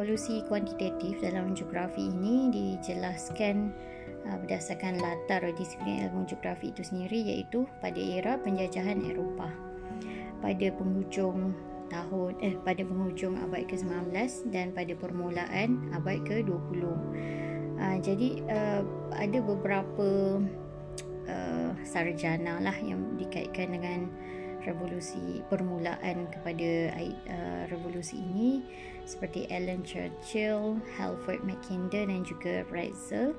evolusi kuantitatif dalam geografi ini dijelaskan uh, berdasarkan latar disiplin ilmu geografi itu sendiri iaitu pada era penjajahan Eropah. Pada penghujung tahun eh pada penghujung abad ke-19 dan pada permulaan abad ke-20. Uh, jadi uh, ada beberapa uh, sarjana lah yang dikaitkan dengan revolusi permulaan kepada uh, revolusi ini seperti Alan Churchill, Halford Mackinder dan juga Ratzel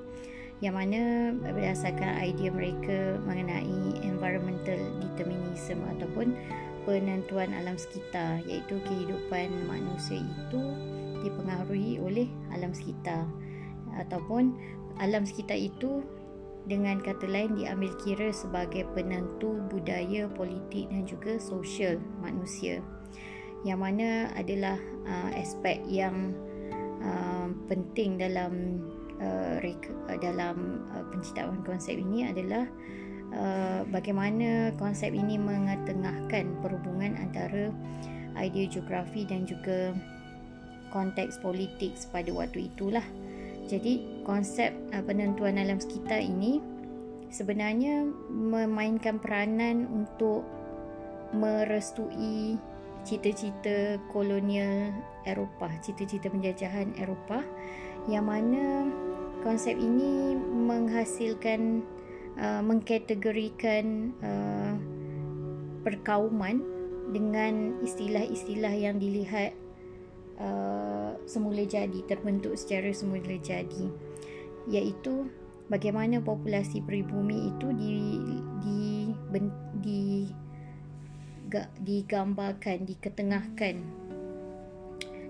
yang mana berdasarkan idea mereka mengenai environmental determinism ataupun penentuan alam sekitar iaitu kehidupan manusia itu dipengaruhi oleh alam sekitar ataupun alam sekitar itu dengan kata lain diambil kira sebagai penentu budaya, politik dan juga sosial manusia. Yang mana adalah uh, aspek yang uh, penting dalam uh, uh, dalam uh, penciptaan konsep ini adalah uh, bagaimana konsep ini mengetengahkan perhubungan antara idea geografi dan juga konteks politik pada waktu itulah. Jadi konsep uh, penentuan alam sekitar ini sebenarnya memainkan peranan untuk merestui cita-cita kolonial Eropah, cita-cita penjajahan Eropah yang mana konsep ini menghasilkan uh, mengkategorikan uh, perkauman dengan istilah-istilah yang dilihat uh, semula jadi terbentuk secara semula jadi. Iaitu bagaimana populasi peribumi itu di di di, di digambarkan diketengahkan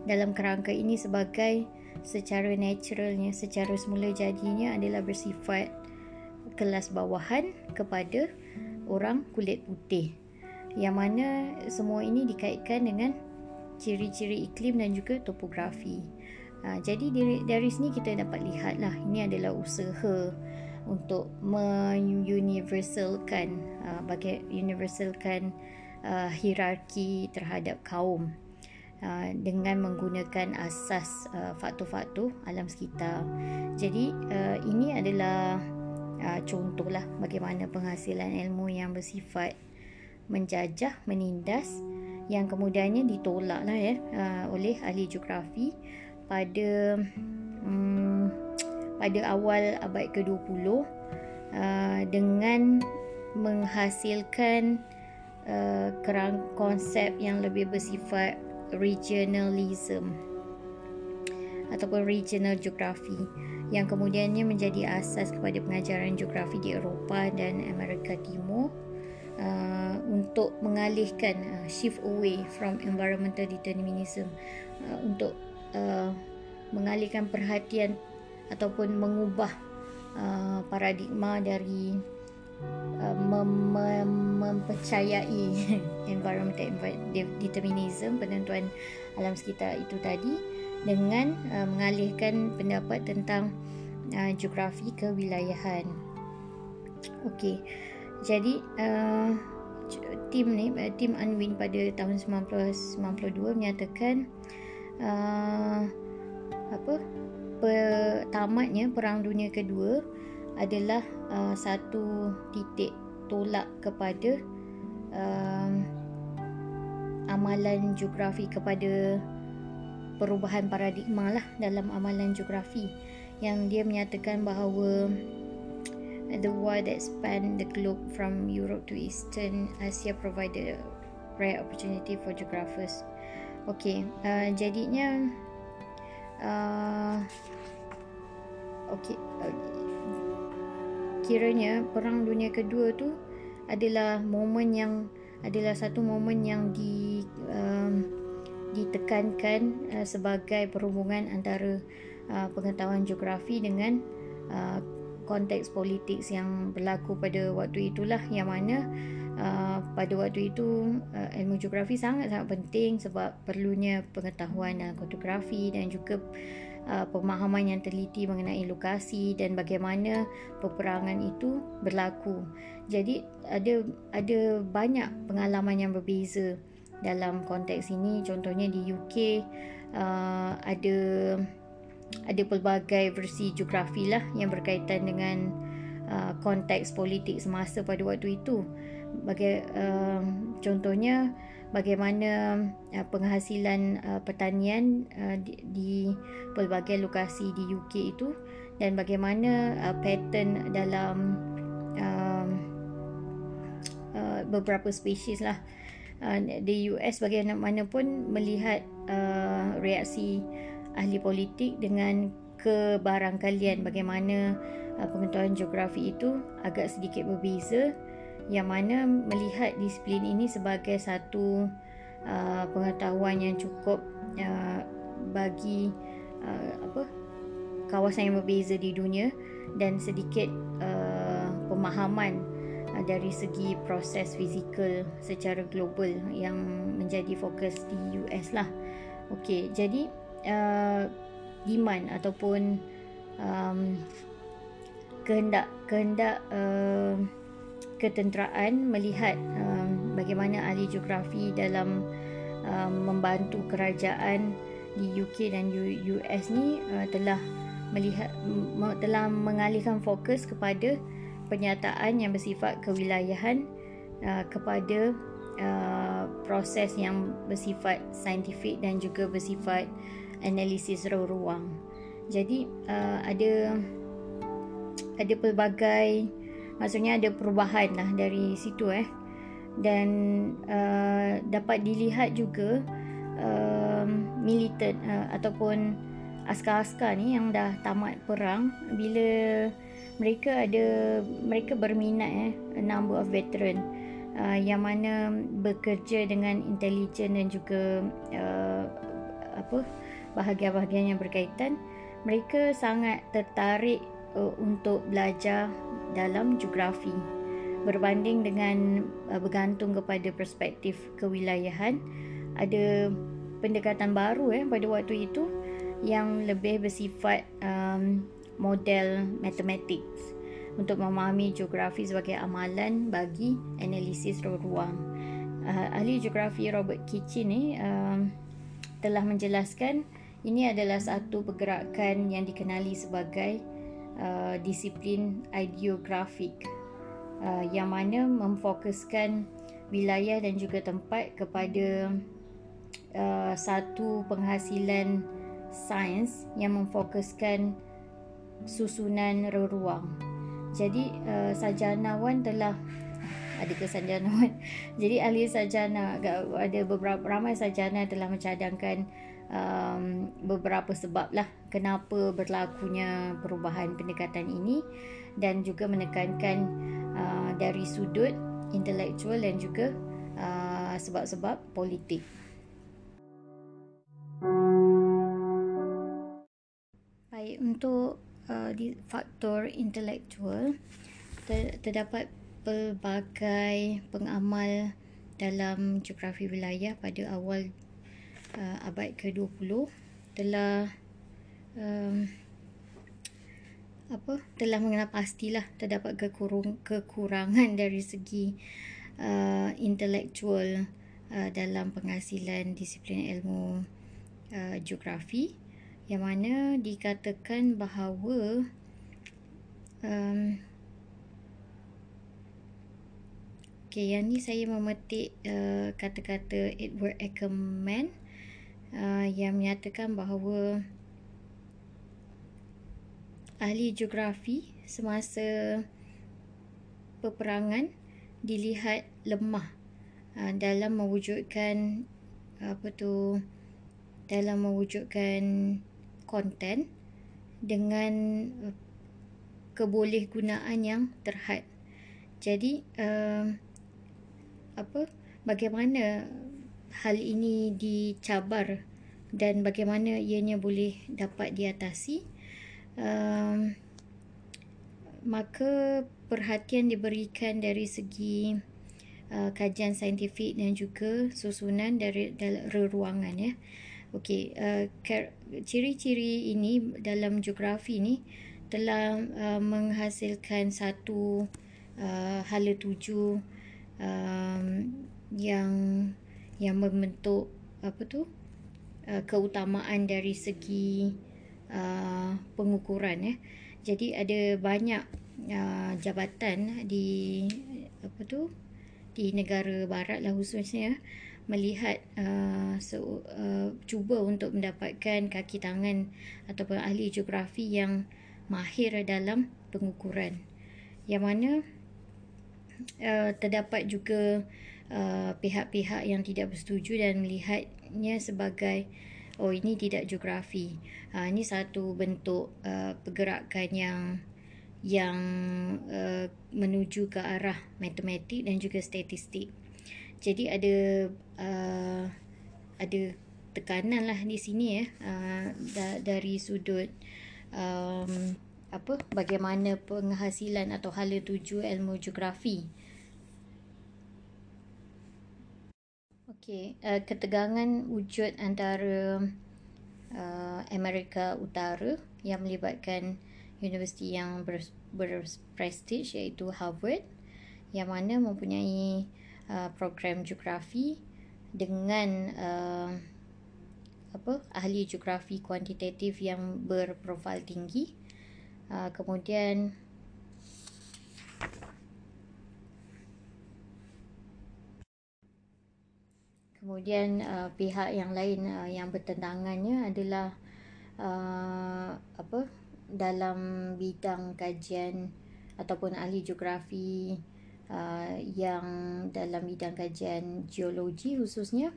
dalam kerangka ini sebagai secara naturalnya secara semula jadinya adalah bersifat kelas bawahan kepada orang kulit putih. Yang mana semua ini dikaitkan dengan ciri-ciri iklim dan juga topografi. Ha, jadi dari, dari sini kita dapat lihatlah ini adalah usaha untuk menguniversalkan uh, bagi universalkan uh, hierarki terhadap kaum Uh, dengan menggunakan asas uh, faktor-faktor alam sekitar. Jadi uh, ini adalah uh, contohlah bagaimana penghasilan ilmu yang bersifat menjajah, menindas yang kemudiannya ditolak lah ya uh, oleh ahli geografi pada um, pada awal abad ke-20 uh, dengan menghasilkan uh, kerang konsep yang lebih bersifat regionalism ataupun regional geografi. Yang kemudiannya menjadi asas kepada pengajaran geografi di Eropah dan Amerika Timur uh, untuk mengalihkan uh, shift away from environmental determinism uh, untuk uh, mengalihkan perhatian ataupun mengubah uh, paradigma dari Uh, mem- mem- mempercayai environmental determinism penentuan alam sekitar itu tadi dengan uh, mengalihkan pendapat tentang geografi kewilayahan. Okey. Jadi uh, tim ni uh, tim Unwin pada tahun 1992 menyatakan uh, apa pertamatnya perang dunia kedua adalah uh, satu titik tolak kepada uh, amalan geografi kepada perubahan paradigma lah dalam amalan geografi. Yang dia menyatakan bahawa the war that span the globe from Europe to Eastern Asia provided a rare opportunity for geographers. Okay, uh, jadinya uh, okay, uh, kiranya perang dunia kedua tu adalah momen yang adalah satu momen yang di um, ditekankan uh, sebagai perhubungan antara uh, pengetahuan geografi dengan uh, konteks politik yang berlaku pada waktu itulah yang mana uh, pada waktu itu uh, ilmu geografi sangat sangat penting sebab perlunya pengetahuan dalam kartografi dan juga uh, pemahaman yang teliti mengenai lokasi dan bagaimana peperangan itu berlaku. Jadi ada ada banyak pengalaman yang berbeza dalam konteks ini. Contohnya di UK uh, ada ada pelbagai versi geografi lah yang berkaitan dengan uh, konteks politik semasa pada waktu itu. Bagi uh, contohnya bagaimana uh, penghasilan uh, pertanian uh, di, di pelbagai lokasi di UK itu dan bagaimana uh, pattern dalam uh, uh, beberapa spesies lah uh, di US bagaimanapun melihat uh, reaksi ahli politik dengan kebarangkalian bagaimana uh, pengetahuan geografi itu agak sedikit berbeza yang mana melihat disiplin ini sebagai satu uh, pengetahuan yang cukup uh, bagi uh, apa kawasan yang berbeza di dunia dan sedikit uh, pemahaman uh, dari segi proses fizikal secara global yang menjadi fokus di US lah. Okey, jadi uh, demand ataupun um, kehendak kehendak uh, ketenteraan melihat um, bagaimana ahli geografi dalam um, membantu kerajaan di UK dan US ni uh, telah melihat m- telah mengalihkan fokus kepada penyataan yang bersifat kewilayahan uh, kepada uh, proses yang bersifat saintifik dan juga bersifat analisis ruang. Jadi uh, ada ada pelbagai maksudnya ada perubahan lah dari situ eh dan uh, dapat dilihat juga uh, militant uh, ataupun askar-askar ni yang dah tamat perang bila mereka ada mereka berminat eh a number of veteran uh, yang mana bekerja dengan intelijen dan juga uh, apa bahagian-bahagian yang berkaitan mereka sangat tertarik uh, untuk belajar dalam geografi berbanding dengan uh, bergantung kepada perspektif kewilayahan ada pendekatan baru eh pada waktu itu yang lebih bersifat um, model mathematics untuk memahami geografi sebagai amalan bagi analisis ruang. Uh, ahli geografi Robert Kitchen ni um, telah menjelaskan ini adalah satu pergerakan yang dikenali sebagai uh, disiplin ideografik uh, yang mana memfokuskan wilayah dan juga tempat kepada uh, satu penghasilan sains yang memfokuskan susunan ruang. Jadi uh, sajanawan telah ada ke sajanawan. Jadi ahli sajana ada beberapa ramai sajana telah mencadangkan um, beberapa sebab lah kenapa berlakunya perubahan pendekatan ini dan juga menekankan uh, dari sudut intelektual dan juga uh, sebab-sebab politik. Baik untuk uh, di faktor intelektual ter, terdapat pelbagai pengamal dalam geografi wilayah pada awal uh, abad ke-20 telah um, apa telah mengenal pastilah terdapat kekurung, kekurangan dari segi uh, intelektual uh, dalam penghasilan disiplin ilmu uh, geografi. Yang mana dikatakan bahawa um, Okay, yang ni saya memetik uh, kata-kata Edward Ackerman uh, yang menyatakan bahawa ahli geografi semasa peperangan dilihat lemah uh, dalam mewujudkan apa tu dalam mewujudkan konten dengan uh, kebolehgunaan yang terhad. Jadi uh, apa bagaimana hal ini dicabar dan bagaimana ianya boleh dapat diatasi um, maka perhatian diberikan dari segi uh, kajian saintifik dan juga susunan dari dalam ruangan ya. Okey uh, ciri-ciri ini dalam geografi ini telah uh, menghasilkan satu uh, hala tuju um, yang yang membentuk apa tu uh, keutamaan dari segi uh, pengukuran eh. Jadi ada banyak uh, jabatan di apa tu di negara barat lah khususnya melihat uh, so, uh, cuba untuk mendapatkan kaki tangan ataupun ahli geografi yang mahir dalam pengukuran yang mana uh, terdapat juga uh, pihak-pihak yang tidak bersetuju dan melihatnya sebagai oh ini tidak geografi. Uh, ini satu bentuk uh, pergerakan yang yang uh, menuju ke arah matematik dan juga statistik. Jadi ada uh, ada tekanan lah di sini ya uh, da- dari sudut um, apa bagaimana penghasilan atau hala tuju ilmu geografi. Okey, uh, ketegangan wujud antara uh, Amerika Utara yang melibatkan universiti yang ber, berprestige iaitu Harvard yang mana mempunyai uh, program geografi dengan uh, apa ahli geografi kuantitatif yang berprofil tinggi. Uh, kemudian kemudian uh, pihak yang lain uh, yang bertentangannya adalah uh, apa dalam bidang kajian ataupun ahli geografi uh, yang dalam bidang kajian geologi khususnya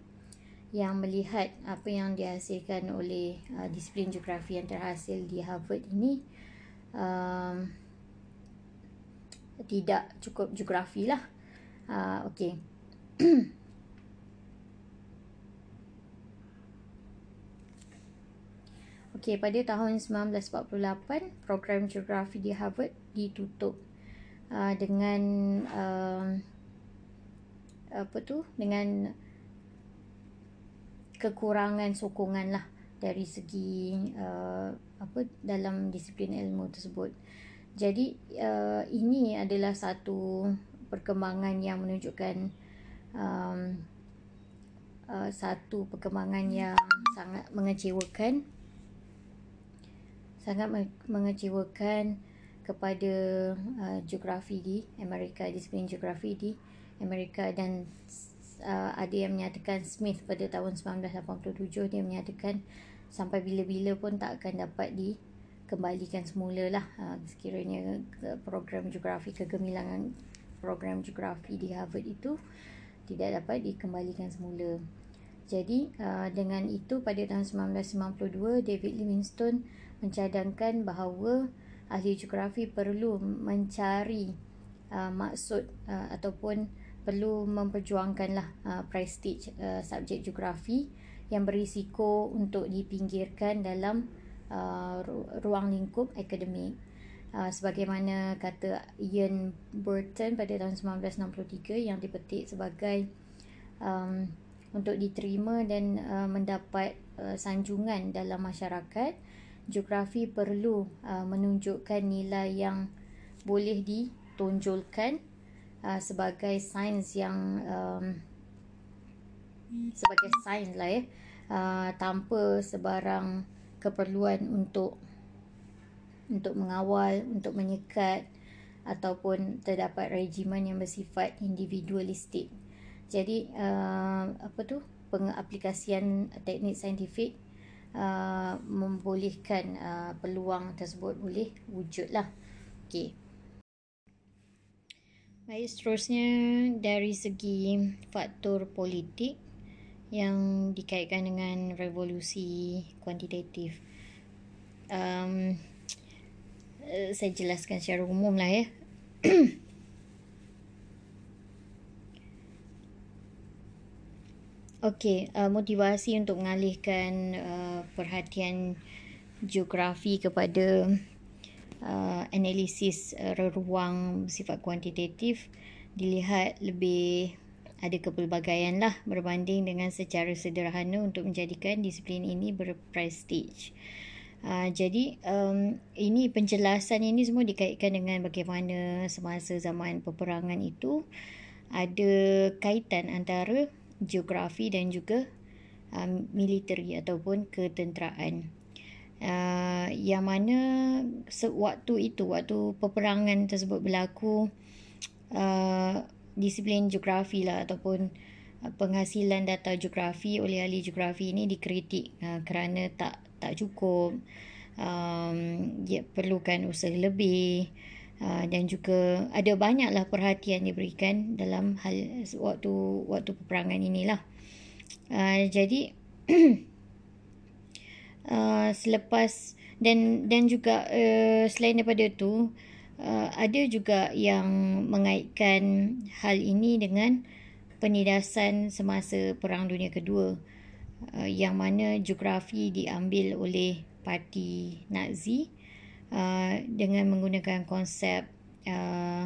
yang melihat apa yang dihasilkan oleh uh, disiplin geografi yang terhasil di Harvard ini um, tidak cukup geografi lah. Uh, okay. okay, pada tahun 1948, program geografi di Harvard ditutup uh, dengan uh, apa tu dengan kekurangan sokongan lah dari segi uh, apa dalam disiplin ilmu tersebut. Jadi uh, ini adalah satu perkembangan yang menunjukkan um, uh, satu perkembangan yang sangat mengecewakan sangat mengecewakan kepada uh, geografi di Amerika disiplin geografi di Amerika dan uh, ada yang menyatakan Smith pada tahun 1987 dia menyatakan sampai bila-bila pun tak akan dapat dikembalikan semula lah uh, sekiranya program geografi kegemilangan program geografi di Harvard itu tidak dapat dikembalikan semula. Jadi uh, dengan itu pada tahun 1992 David Livingstone mencadangkan bahawa ahli geografi perlu mencari uh, maksud uh, ataupun perlu memperjuangkanlah prestige subjek geografi yang berisiko untuk dipinggirkan dalam ruang lingkup akademik. Sebagaimana kata Ian Burton pada tahun 1963 yang dipetik sebagai um, untuk diterima dan uh, mendapat uh, sanjungan dalam masyarakat, geografi perlu uh, menunjukkan nilai yang boleh ditonjolkan uh, sebagai sains yang um, sebagai sains lah ya uh, tanpa sebarang keperluan untuk untuk mengawal untuk menyekat ataupun terdapat regimen yang bersifat individualistik jadi uh, apa tu pengaplikasian teknik saintifik uh, membolehkan uh, peluang tersebut boleh wujud lah okay. Baik, seterusnya dari segi faktor politik yang dikaitkan dengan revolusi kuantitatif. Um, saya jelaskan secara umum lah ya. Okey, uh, motivasi untuk mengalihkan uh, perhatian geografi kepada uh, analisis uh, ruang sifat kuantitatif dilihat lebih ada kepelbagaian lah berbanding dengan secara sederhana untuk menjadikan disiplin ini berprestige. Uh, jadi um, ini penjelasan ini semua dikaitkan dengan bagaimana semasa zaman peperangan itu ada kaitan antara geografi dan juga uh, militeri ataupun ketenteraan. Uh, yang mana waktu itu, waktu peperangan tersebut berlaku, uh, disiplin geografi lah ataupun uh, penghasilan data geografi oleh ahli geografi ini dikritik uh, kerana tak tak cukup um, dia perlukan usaha lebih dan juga ada banyaklah perhatian diberikan dalam hal waktu waktu peperangan inilah. Uh, jadi uh, selepas dan dan juga uh, selain daripada itu uh, ada juga yang mengaitkan hal ini dengan penindasan semasa Perang Dunia Kedua uh, yang mana geografi diambil oleh parti Nazi uh, dengan menggunakan konsep uh,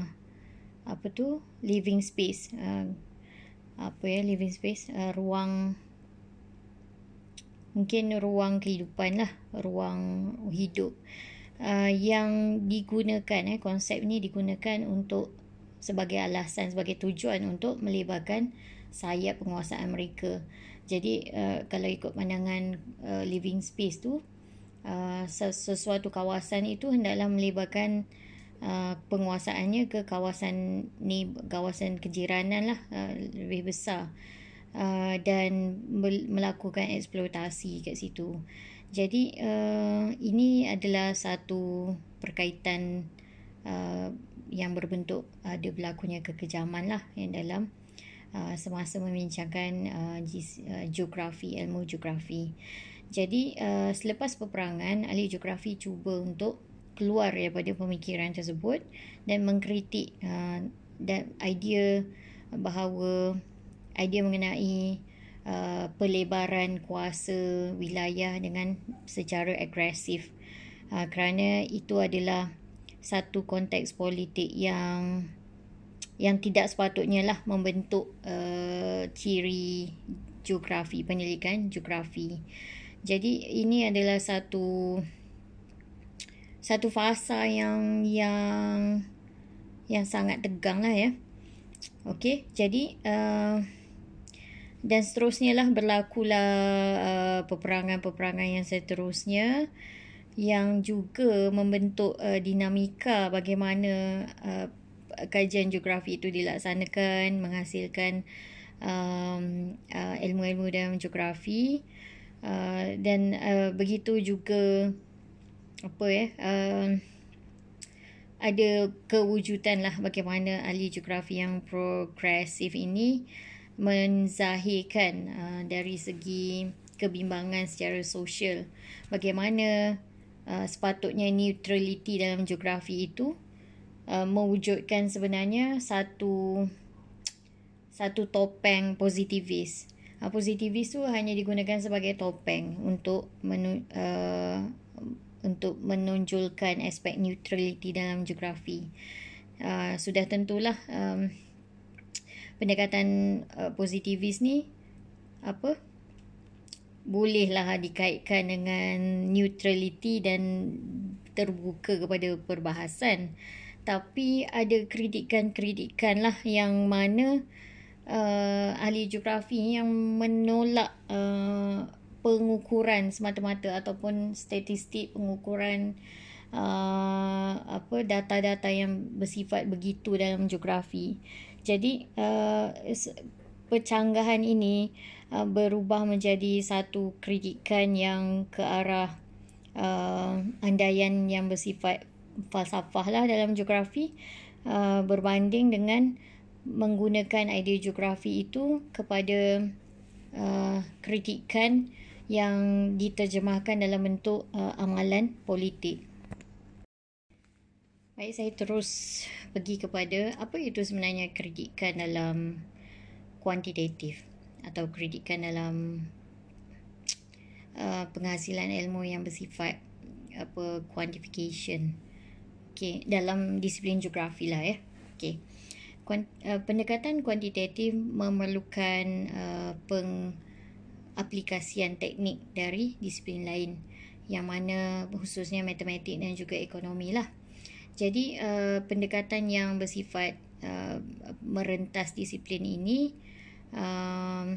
apa tu? Living space. Uh, apa ya living space? Uh, ruang mungkin ruang kehidupan lah. Ruang hidup. Uh, yang digunakan eh konsep ni digunakan untuk sebagai alasan sebagai tujuan untuk melebarkan sayap penguasaan mereka. Jadi uh, kalau ikut pandangan uh, living space tu uh, sesuatu kawasan itu hendaklah melebarkan uh, penguasaannya ke kawasan ni kawasan kejiranan lah uh, lebih besar uh, dan melakukan eksploitasi kat situ. Jadi uh, ini adalah satu perkaitan uh, yang berbentuk ada uh, berlakunya kekejaman lah yang dalam uh, semasa membincangkan uh, uh, geografi ilmu geografi. Jadi uh, selepas peperangan ahli geografi cuba untuk keluar daripada pemikiran tersebut dan mengkritik uh, dan idea bahawa idea mengenai Uh, pelebaran kuasa wilayah dengan secara agresif uh, kerana itu adalah satu konteks politik yang yang tidak sepatutnya lah membentuk uh, ciri geografi penyelidikan geografi. Jadi ini adalah satu satu fasa yang yang yang sangat tegang lah ya. Okey jadi uh, dan seterusnya lah berlakulah uh, peperangan-peperangan yang seterusnya yang juga membentuk uh, dinamika bagaimana uh, kajian geografi itu dilaksanakan menghasilkan um, uh, ilmu-ilmu dalam geografi. Uh, dan uh, begitu juga apa ya uh, ada kewujudan lah bagaimana ahli geografi yang progresif ini menzahirkan uh, dari segi kebimbangan secara sosial. Bagaimana uh, sepatutnya neutrality dalam geografi itu uh, mewujudkan sebenarnya satu satu topeng positivis. Uh, positivis tu hanya digunakan sebagai topeng untuk menu, uh, untuk menonjolkan aspek neutrality dalam geografi. Uh, sudah tentulah um, pendekatan uh, positivis ni apa? Bolehlah dikaitkan dengan neutrality dan terbuka kepada perbahasan tapi ada kritikan-kritikan lah yang mana uh, ahli geografi yang menolak uh, pengukuran semata-mata ataupun statistik pengukuran uh, apa data-data yang bersifat begitu dalam geografi. Jadi uh, pecanggahan ini uh, berubah menjadi satu kritikan yang ke arah uh, andaian yang bersifat falsafah lah dalam geografi uh, berbanding dengan menggunakan idea geografi itu kepada uh, kritikan yang diterjemahkan dalam bentuk uh, amalan politik. Baik, saya terus pergi kepada apa itu sebenarnya kritikan dalam kuantitatif atau kritikan dalam uh, penghasilan ilmu yang bersifat apa quantification. Okey, dalam disiplin geografi lah ya. Okey. Kuant, uh, pendekatan kuantitatif memerlukan uh, pengaplikasian teknik dari disiplin lain yang mana khususnya matematik dan juga ekonomi lah. Jadi uh, pendekatan yang bersifat uh, merentas disiplin ini uh,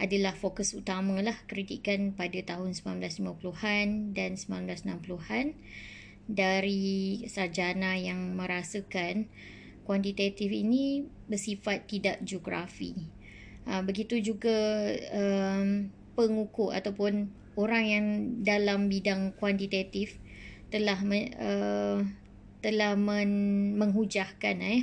adalah fokus utama lah kritikan pada tahun 1950-an dan 1960-an dari sarjana yang merasakan kuantitatif ini bersifat tidak geografi. Uh, begitu juga um, pengukur ataupun orang yang dalam bidang kuantitatif telah uh, telah men- menghujahkan eh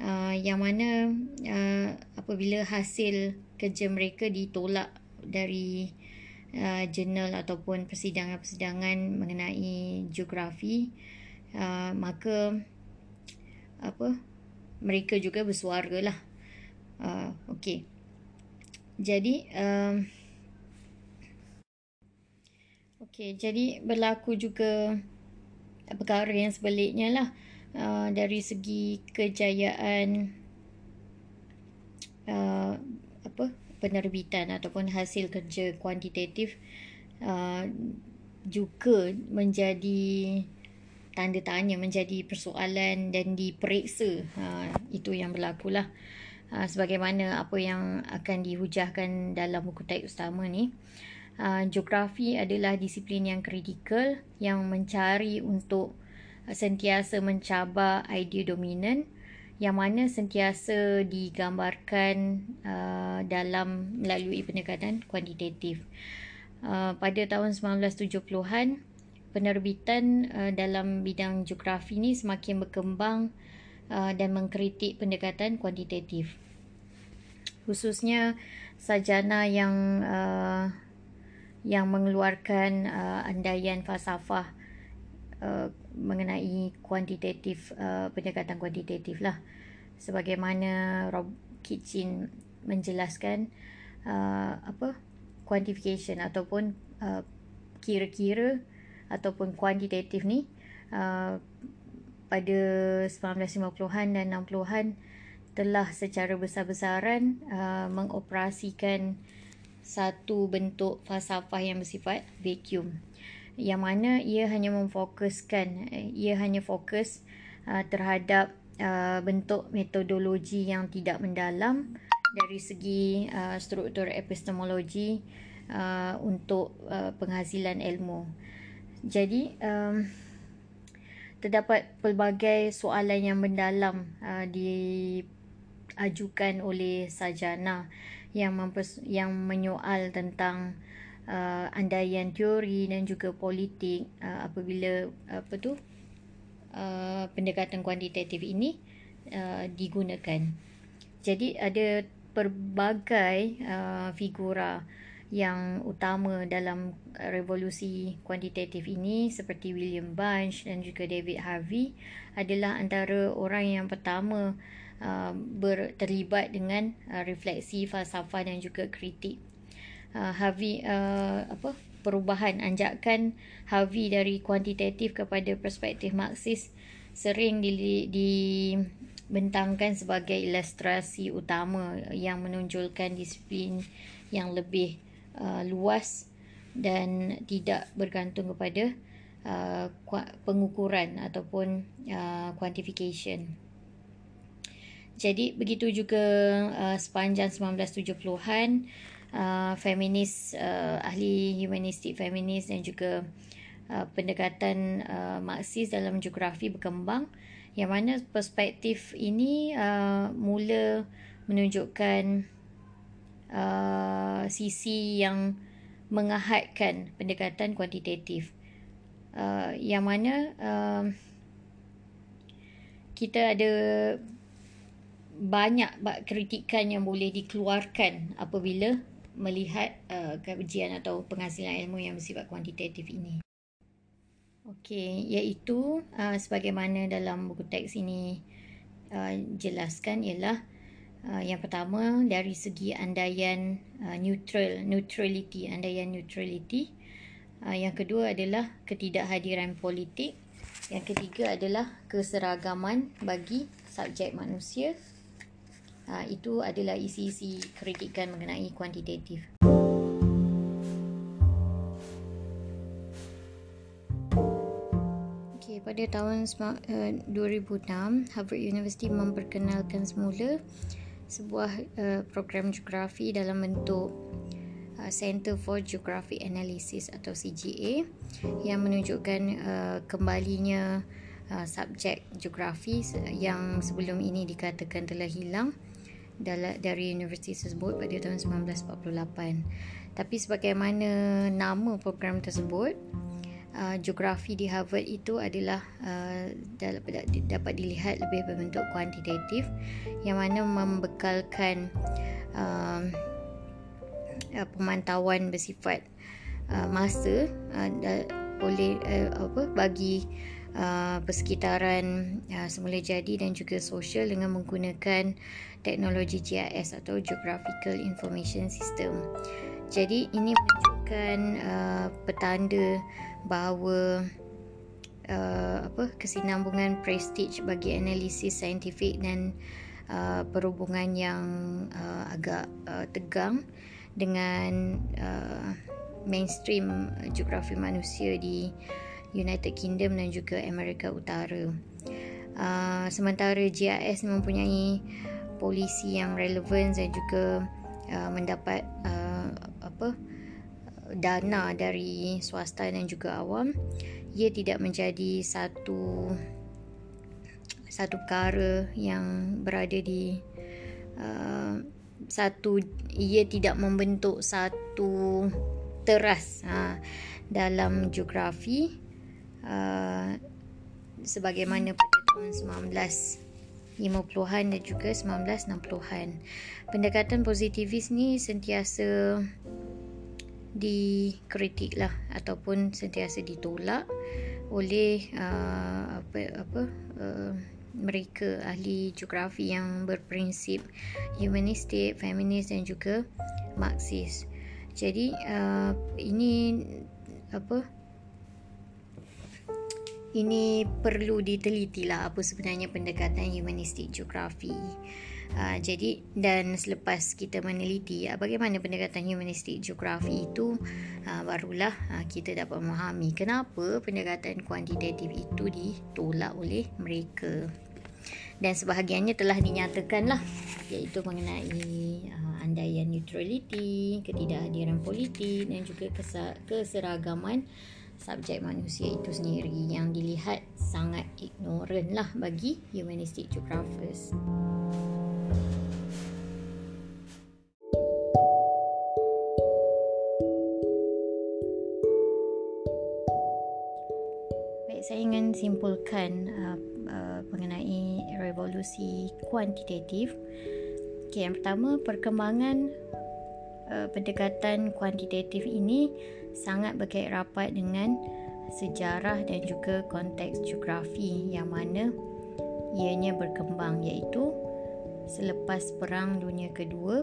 uh, yang mana uh, apabila hasil kerja mereka ditolak dari uh, jurnal ataupun persidangan-persidangan mengenai geografi uh, maka apa mereka juga bersuara lah uh, okey. Jadi um, okey jadi berlaku juga perkara yang sebaliknya lah. Uh, dari segi kejayaan uh, apa penerbitan ataupun hasil kerja kuantitatif uh, juga menjadi tanda tanya menjadi persoalan dan diperiksa. Uh, itu yang berlaku lah uh, sebagaimana apa yang akan dihujahkan dalam buku teks utama ni. Uh, geografi adalah disiplin yang kritikal yang mencari untuk sentiasa mencabar idea dominan yang mana sentiasa digambarkan uh, dalam melalui pendekatan kuantitatif. Uh, pada tahun 1970-an, penerbitan uh, dalam bidang geografi ini semakin berkembang uh, dan mengkritik pendekatan kuantitatif. Khususnya sarjana yang uh, yang mengeluarkan uh, andaian falsafah uh, mengenai kuantitatif uh, pendekatan kuantitatif lah. Sebagaimana Rob Kitchin menjelaskan uh, apa quantification ataupun uh, kira-kira ataupun kuantitatif ni uh, pada 1950-an dan 60-an telah secara besar-besaran uh, mengoperasikan satu bentuk falsafah yang bersifat vacuum yang mana ia hanya memfokuskan eh, ia hanya fokus uh, terhadap uh, bentuk metodologi yang tidak mendalam dari segi uh, struktur epistemologi uh, untuk uh, penghasilan ilmu. Jadi um, terdapat pelbagai soalan yang mendalam uh, diajukan oleh sarjana yang mempers- yang menyoal tentang uh, andaian teori dan juga politik uh, apabila apa tu uh, pendekatan kuantitatif ini uh, digunakan. Jadi ada pelbagai uh, figura yang utama dalam revolusi kuantitatif ini seperti William Bunch dan juga David Harvey adalah antara orang yang pertama uh, terlibat dengan uh, refleksi falsafah dan juga kritik uh, Harvey uh, apa perubahan anjakan Harvey dari kuantitatif kepada perspektif Marxis sering di, dibentangkan sebagai ilustrasi utama yang menonjolkan disiplin yang lebih uh, luas dan tidak bergantung kepada uh, pengukuran ataupun uh, quantification. Jadi begitu juga uh, sepanjang 1970-an uh, feminis uh, ahli humanistik feminis dan juga uh, pendekatan uh, marxis dalam geografi berkembang. Yang mana perspektif ini uh, mula menunjukkan uh, sisi yang mengahadkan pendekatan kuantitatif. Uh, yang mana uh, kita ada banyak kritikan yang boleh dikeluarkan apabila melihat uh, kajian atau penghasilan ilmu yang bersifat kuantitatif ini. Okey, iaitu uh, sebagaimana dalam buku teks ini uh, jelaskan ialah uh, yang pertama dari segi andaian uh, neutral, neutrality, andaian neutrality. Uh, yang kedua adalah ketidakhadiran politik. Yang ketiga adalah keseragaman bagi subjek manusia uh, itu adalah isi-isi kritikan mengenai kuantitatif. Okay, pada tahun uh, 2006, Harvard University memperkenalkan semula sebuah uh, program geografi dalam bentuk uh, Center for Geographic Analysis atau CGA yang menunjukkan kembalinya subjek geografi yang sebelum ini dikatakan telah hilang dari universiti tersebut pada tahun 1948. Tapi sebagaimana nama program tersebut, uh, geografi di Harvard itu adalah uh, dapat, dilihat lebih berbentuk kuantitatif yang mana membekalkan uh, uh, pemantauan bersifat uh, masa uh, oleh uh, apa bagi uh, persekitaran uh, semula jadi dan juga sosial dengan menggunakan teknologi GIS atau Geographical Information System. Jadi ini menunjukkan uh, petanda bahawa uh, apa kesinambungan prestige bagi analisis saintifik dan uh, perhubungan yang uh, agak uh, tegang dengan uh, mainstream geografi manusia di United Kingdom dan juga Amerika Utara. Uh, sementara GIS mempunyai polisi yang relevan dan juga uh, mendapat uh, apa dana dari swasta dan juga awam ia tidak menjadi satu satu perkara yang berada di uh, satu ia tidak membentuk satu teras uh, dalam geografi uh, sebagaimana pada tahun 1950-an dan juga 1960-an. Pendekatan positivis ni sentiasa dikritik lah ataupun sentiasa ditolak oleh uh, apa apa uh, mereka ahli geografi yang berprinsip humanistik, feminis dan juga marxis. Jadi uh, ini apa ini perlu diteliti lah apa sebenarnya pendekatan humanistik geografi. Uh, jadi dan selepas kita meneliti uh, bagaimana pendekatan humanistik geografi itu uh, barulah uh, kita dapat memahami kenapa pendekatan kuantitatif itu ditolak oleh mereka dan sebahagiannya telah dinyatakan lah iaitu mengenai uh, andaian neutrality, ketidakhadiran politik dan juga keseragaman subjek manusia itu sendiri yang dilihat sangat ignorant lah bagi humanistic geographers. Baik, saya ingin simpulkan uh, uh, mengenai revolusi kuantitatif. Okay, yang pertama, perkembangan uh, pendekatan kuantitatif ini sangat berkait rapat dengan sejarah dan juga konteks geografi yang mana ianya berkembang iaitu selepas perang dunia kedua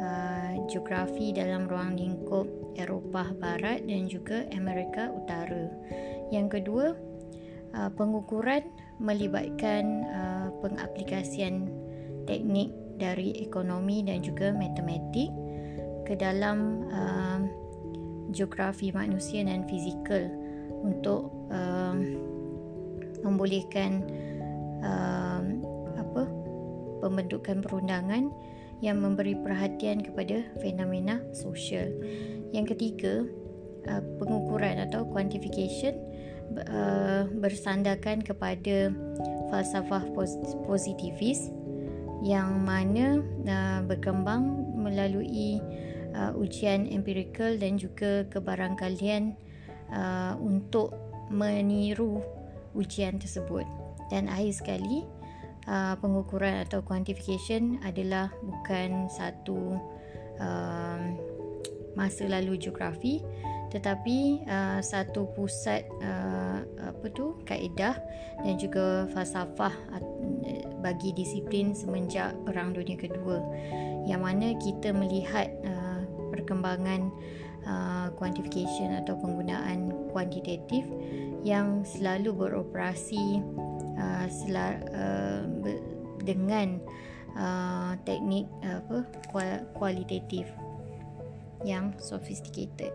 uh, geografi dalam ruang lingkup Eropah Barat dan juga Amerika Utara. Yang kedua, uh, pengukuran melibatkan uh, pengaplikasian teknik dari ekonomi dan juga matematik ke dalam uh, geografi manusia dan fizikal untuk uh, membolehkan uh, apa pembentukan perundangan yang memberi perhatian kepada fenomena sosial. Yang ketiga, uh, pengukuran atau quantification uh, bersandarkan kepada falsafah positivis yang mana uh, berkembang melalui uh, ujian empirikal dan juga kebarangkalian uh, untuk meniru ujian tersebut. Dan akhir sekali, uh, pengukuran atau quantification adalah bukan satu uh, masa lalu geografi tetapi uh, satu pusat uh, apa tu kaedah dan juga falsafah bagi disiplin semenjak perang dunia kedua yang mana kita melihat uh, perkembangan uh, quantification atau penggunaan kuantitatif yang selalu beroperasi uh, sel- uh, dengan uh, teknik uh, apa kualitatif yang sophisticated.